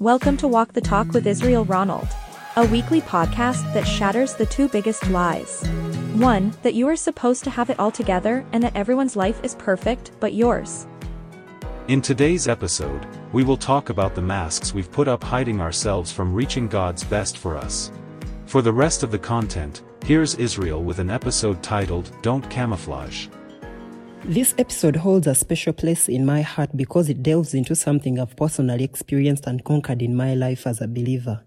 Welcome to Walk the Talk with Israel Ronald, a weekly podcast that shatters the two biggest lies. One, that you are supposed to have it all together and that everyone's life is perfect but yours. In today's episode, we will talk about the masks we've put up hiding ourselves from reaching God's best for us. For the rest of the content, here's Israel with an episode titled Don't Camouflage. This episode holds a special place in my heart because it delves into something I've personally experienced and conquered in my life as a believer.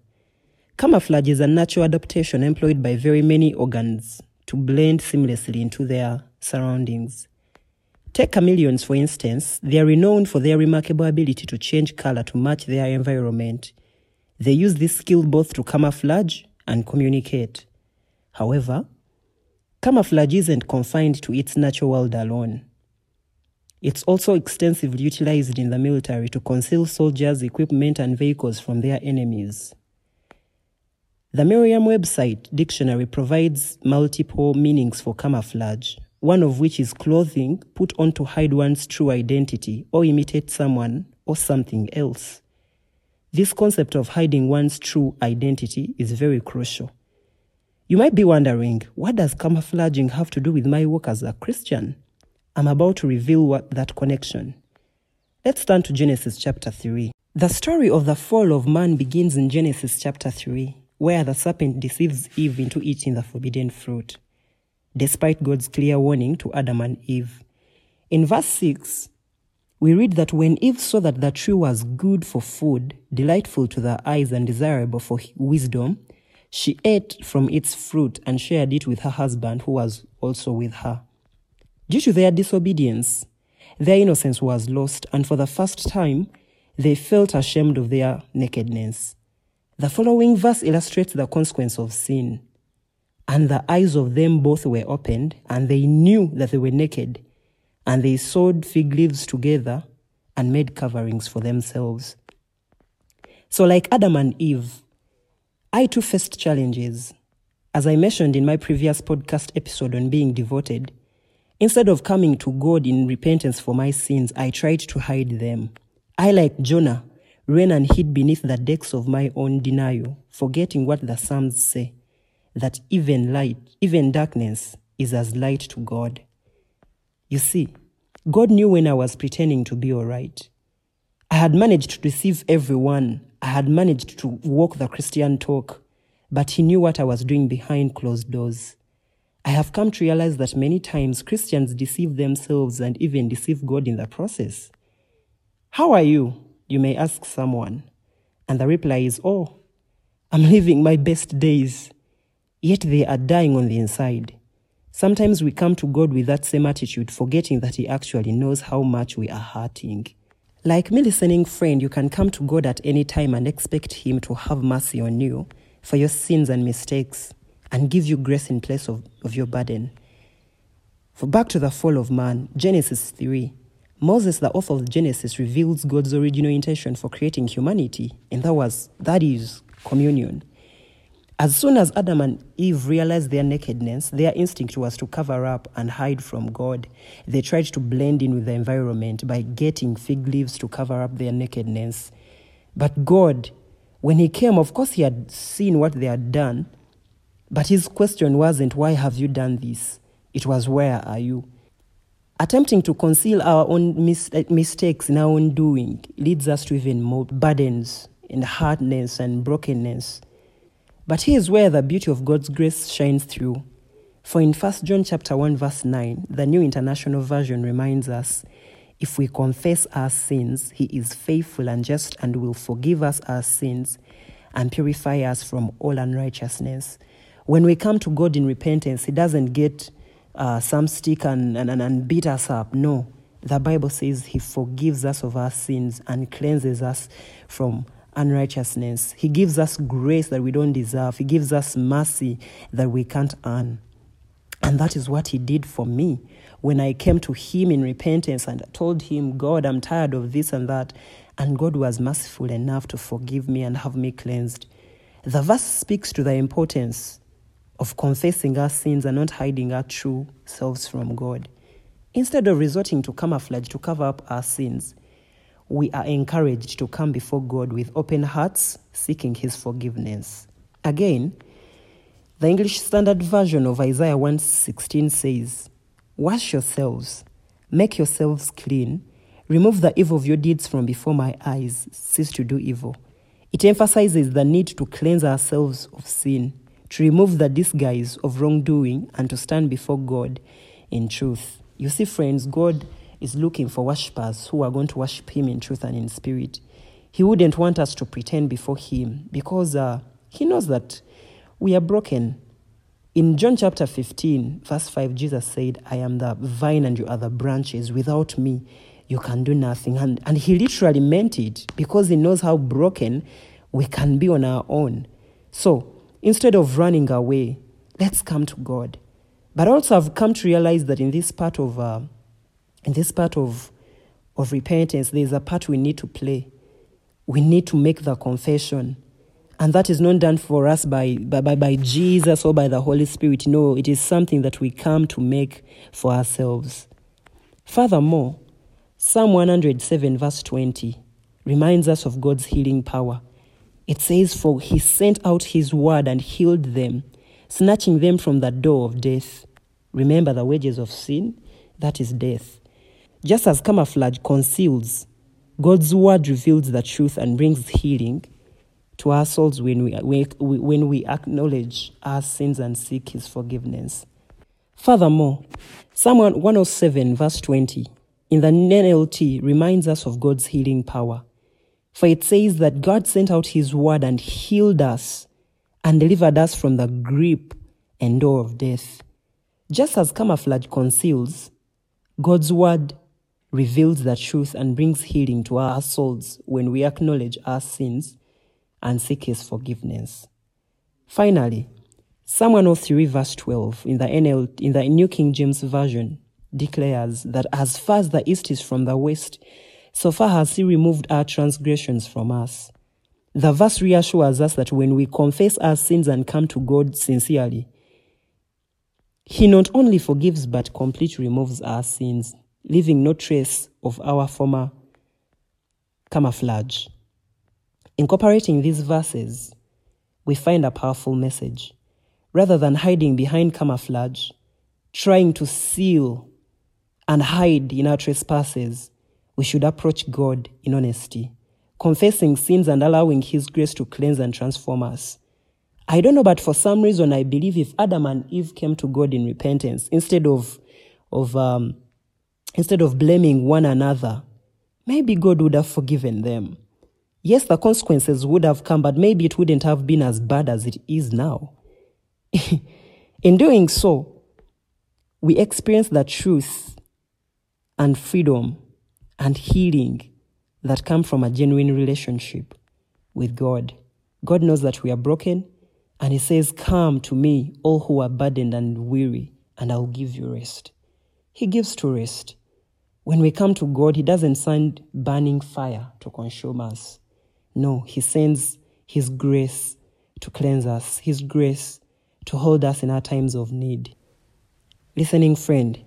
Camouflage is a natural adaptation employed by very many organs to blend seamlessly into their surroundings. Take chameleons, for instance, they are renowned for their remarkable ability to change color to match their environment. They use this skill both to camouflage and communicate. However, Camouflage isn't confined to its natural world alone. It's also extensively utilized in the military to conceal soldiers' equipment and vehicles from their enemies. The Merriam-Webster dictionary provides multiple meanings for camouflage, one of which is clothing put on to hide one's true identity or imitate someone or something else. This concept of hiding one's true identity is very crucial. You might be wondering, what does camouflaging have to do with my work as a Christian? I'm about to reveal what that connection. Let's turn to Genesis chapter 3. The story of the fall of man begins in Genesis chapter 3, where the serpent deceives Eve into eating the forbidden fruit, despite God's clear warning to Adam and Eve. In verse 6, we read that when Eve saw that the tree was good for food, delightful to the eyes, and desirable for wisdom, she ate from its fruit and shared it with her husband, who was also with her. Due to their disobedience, their innocence was lost, and for the first time, they felt ashamed of their nakedness. The following verse illustrates the consequence of sin. And the eyes of them both were opened, and they knew that they were naked, and they sewed fig leaves together and made coverings for themselves. So, like Adam and Eve, I too faced challenges. As I mentioned in my previous podcast episode on being devoted, instead of coming to God in repentance for my sins, I tried to hide them. I, like Jonah, ran and hid beneath the decks of my own denial, forgetting what the Psalms say that even light, even darkness, is as light to God. You see, God knew when I was pretending to be all right. I had managed to deceive everyone I had managed to walk the Christian talk, but he knew what I was doing behind closed doors. I have come to realize that many times Christians deceive themselves and even deceive God in the process. How are you? You may ask someone. And the reply is, Oh, I'm living my best days. Yet they are dying on the inside. Sometimes we come to God with that same attitude, forgetting that He actually knows how much we are hurting. Like me listening friend, you can come to God at any time and expect Him to have mercy on you for your sins and mistakes and give you grace in place of, of your burden. For back to the fall of man, Genesis 3. Moses, the author of Genesis, reveals God's original intention for creating humanity, and that was that is communion. As soon as Adam and Eve realized their nakedness, their instinct was to cover up and hide from God. They tried to blend in with the environment by getting fig leaves to cover up their nakedness. But God, when He came, of course, He had seen what they had done. But His question wasn't, Why have you done this? It was, Where are you? Attempting to conceal our own mis- eh, mistakes in our own doing leads us to even more burdens and hardness and brokenness. But here's where the beauty of God's grace shines through. For in 1 John chapter 1 verse 9, the New International Version reminds us, if we confess our sins, he is faithful and just and will forgive us our sins and purify us from all unrighteousness. When we come to God in repentance, he doesn't get uh, some stick and, and, and beat us up. No. The Bible says he forgives us of our sins and cleanses us from unrighteousness. He gives us grace that we don't deserve. He gives us mercy that we can't earn. And that is what He did for me when I came to Him in repentance and told Him, God, I'm tired of this and that. And God was merciful enough to forgive me and have me cleansed. The verse speaks to the importance of confessing our sins and not hiding our true selves from God. Instead of resorting to camouflage to cover up our sins, we are encouraged to come before God with open hearts, seeking His forgiveness. Again, the English Standard Version of Isaiah 1:16 says, "Wash yourselves, make yourselves clean, remove the evil of your deeds from before my eyes, cease to do evil." It emphasizes the need to cleanse ourselves of sin, to remove the disguise of wrongdoing, and to stand before God in truth. You see, friends, God is looking for worshippers who are going to worship Him in truth and in spirit. He wouldn't want us to pretend before Him because uh, He knows that we are broken. In John chapter 15, verse 5, Jesus said, I am the vine and you are the branches. Without me, you can do nothing. And, and he literally meant it because he knows how broken we can be on our own. So instead of running away, let's come to God. But also, I've come to realize that in this part of, uh, in this part of, of repentance, there's a part we need to play. We need to make the confession. And that is not done for us by, by, by, by Jesus or by the Holy Spirit. No, it is something that we come to make for ourselves. Furthermore, Psalm 107, verse 20, reminds us of God's healing power. It says, For he sent out his word and healed them, snatching them from the door of death. Remember the wages of sin? That is death. Just as camouflage conceals, God's word reveals the truth and brings healing to our souls when we, when we acknowledge our sins and seek his forgiveness. Furthermore, Psalm 107, verse 20, in the NLT reminds us of God's healing power. For it says that God sent out his word and healed us and delivered us from the grip and door of death. Just as camouflage conceals, God's word reveals the truth and brings healing to our souls when we acknowledge our sins and seek his forgiveness. Finally, Psalm 103 verse 12 in the NL, in the New King James Version declares that as far as the east is from the west, so far has he removed our transgressions from us. The verse reassures us that when we confess our sins and come to God sincerely, he not only forgives but completely removes our sins, leaving no trace of our former camouflage. Incorporating these verses, we find a powerful message. Rather than hiding behind camouflage, trying to seal and hide in our trespasses, we should approach God in honesty, confessing sins and allowing His grace to cleanse and transform us. I don't know, but for some reason, I believe if Adam and Eve came to God in repentance, instead of, of, um, instead of blaming one another, maybe God would have forgiven them. Yes, the consequences would have come, but maybe it wouldn't have been as bad as it is now. in doing so, we experience the truth and freedom and healing that come from a genuine relationship with God. God knows that we are broken, and He says, Come to me, all who are burdened and weary, and I'll give you rest. He gives to rest. When we come to God, He doesn't send burning fire to consume us. No, He sends His grace to cleanse us, His grace to hold us in our times of need. Listening friend,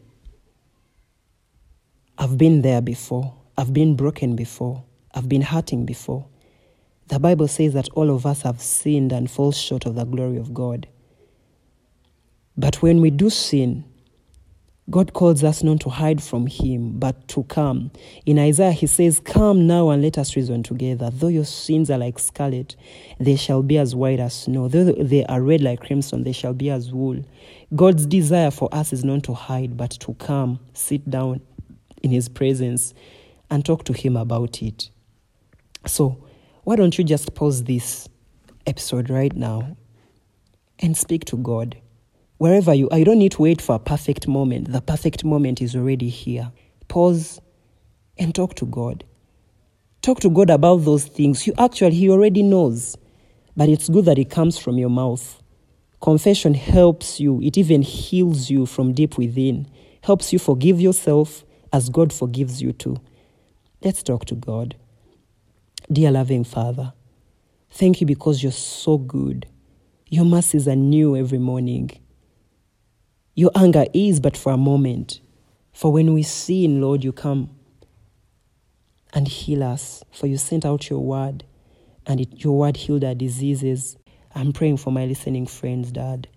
I've been there before. I've been broken before. I've been hurting before. The Bible says that all of us have sinned and fall short of the glory of God. But when we do sin, God calls us not to hide from Him, but to come. In Isaiah, He says, Come now and let us reason together. Though your sins are like scarlet, they shall be as white as snow. Though they are red like crimson, they shall be as wool. God's desire for us is not to hide, but to come, sit down, in His presence and talk to Him about it. So, why don't you just pause this episode right now and speak to God? Wherever you are, you don't need to wait for a perfect moment. The perfect moment is already here. Pause and talk to God. Talk to God about those things. You actually, He already knows, but it's good that it comes from your mouth. Confession helps you, it even heals you from deep within, helps you forgive yourself, as God forgives you too. Let's talk to God. Dear loving Father, thank you because you're so good. Your mercies are new every morning. Your anger is but for a moment. For when we sin, Lord, you come. and heal us. For you sent out your word, and it, your word healed our diseases. I'm praying for my listening friends, Dad.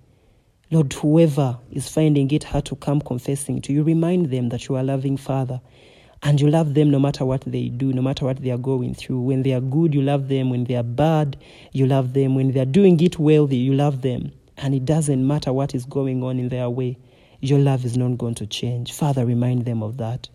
Lord, whoever is finding it hard to come confessing to you, remind them that you are loving Father and you love them no matter what they do, no matter what they are going through. When they are good, you love them. When they are bad, you love them. When they are doing it well, you love them. And it doesn't matter what is going on in their way, your love is not going to change. Father, remind them of that.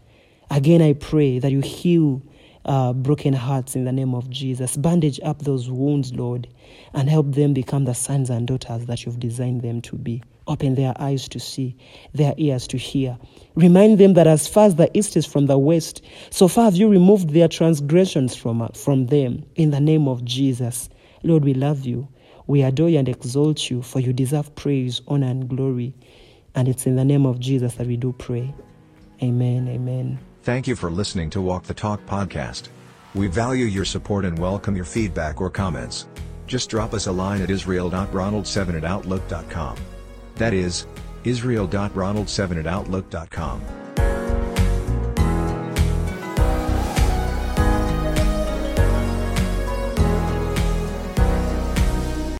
Again, I pray that you heal uh, broken hearts in the name of Jesus. Bandage up those wounds, Lord, and help them become the sons and daughters that you've designed them to be. Open their eyes to see, their ears to hear. Remind them that as far as the east is from the west, so far have you removed their transgressions from, uh, from them. In the name of Jesus. Lord, we love you. We adore you and exalt you, for you deserve praise, honor, and glory. And it's in the name of Jesus that we do pray. Amen. Amen. Thank you for listening to Walk the Talk podcast. We value your support and welcome your feedback or comments. Just drop us a line at israel.ronald7 at outlook.com. That is, israel.ronald7 at outlook.com.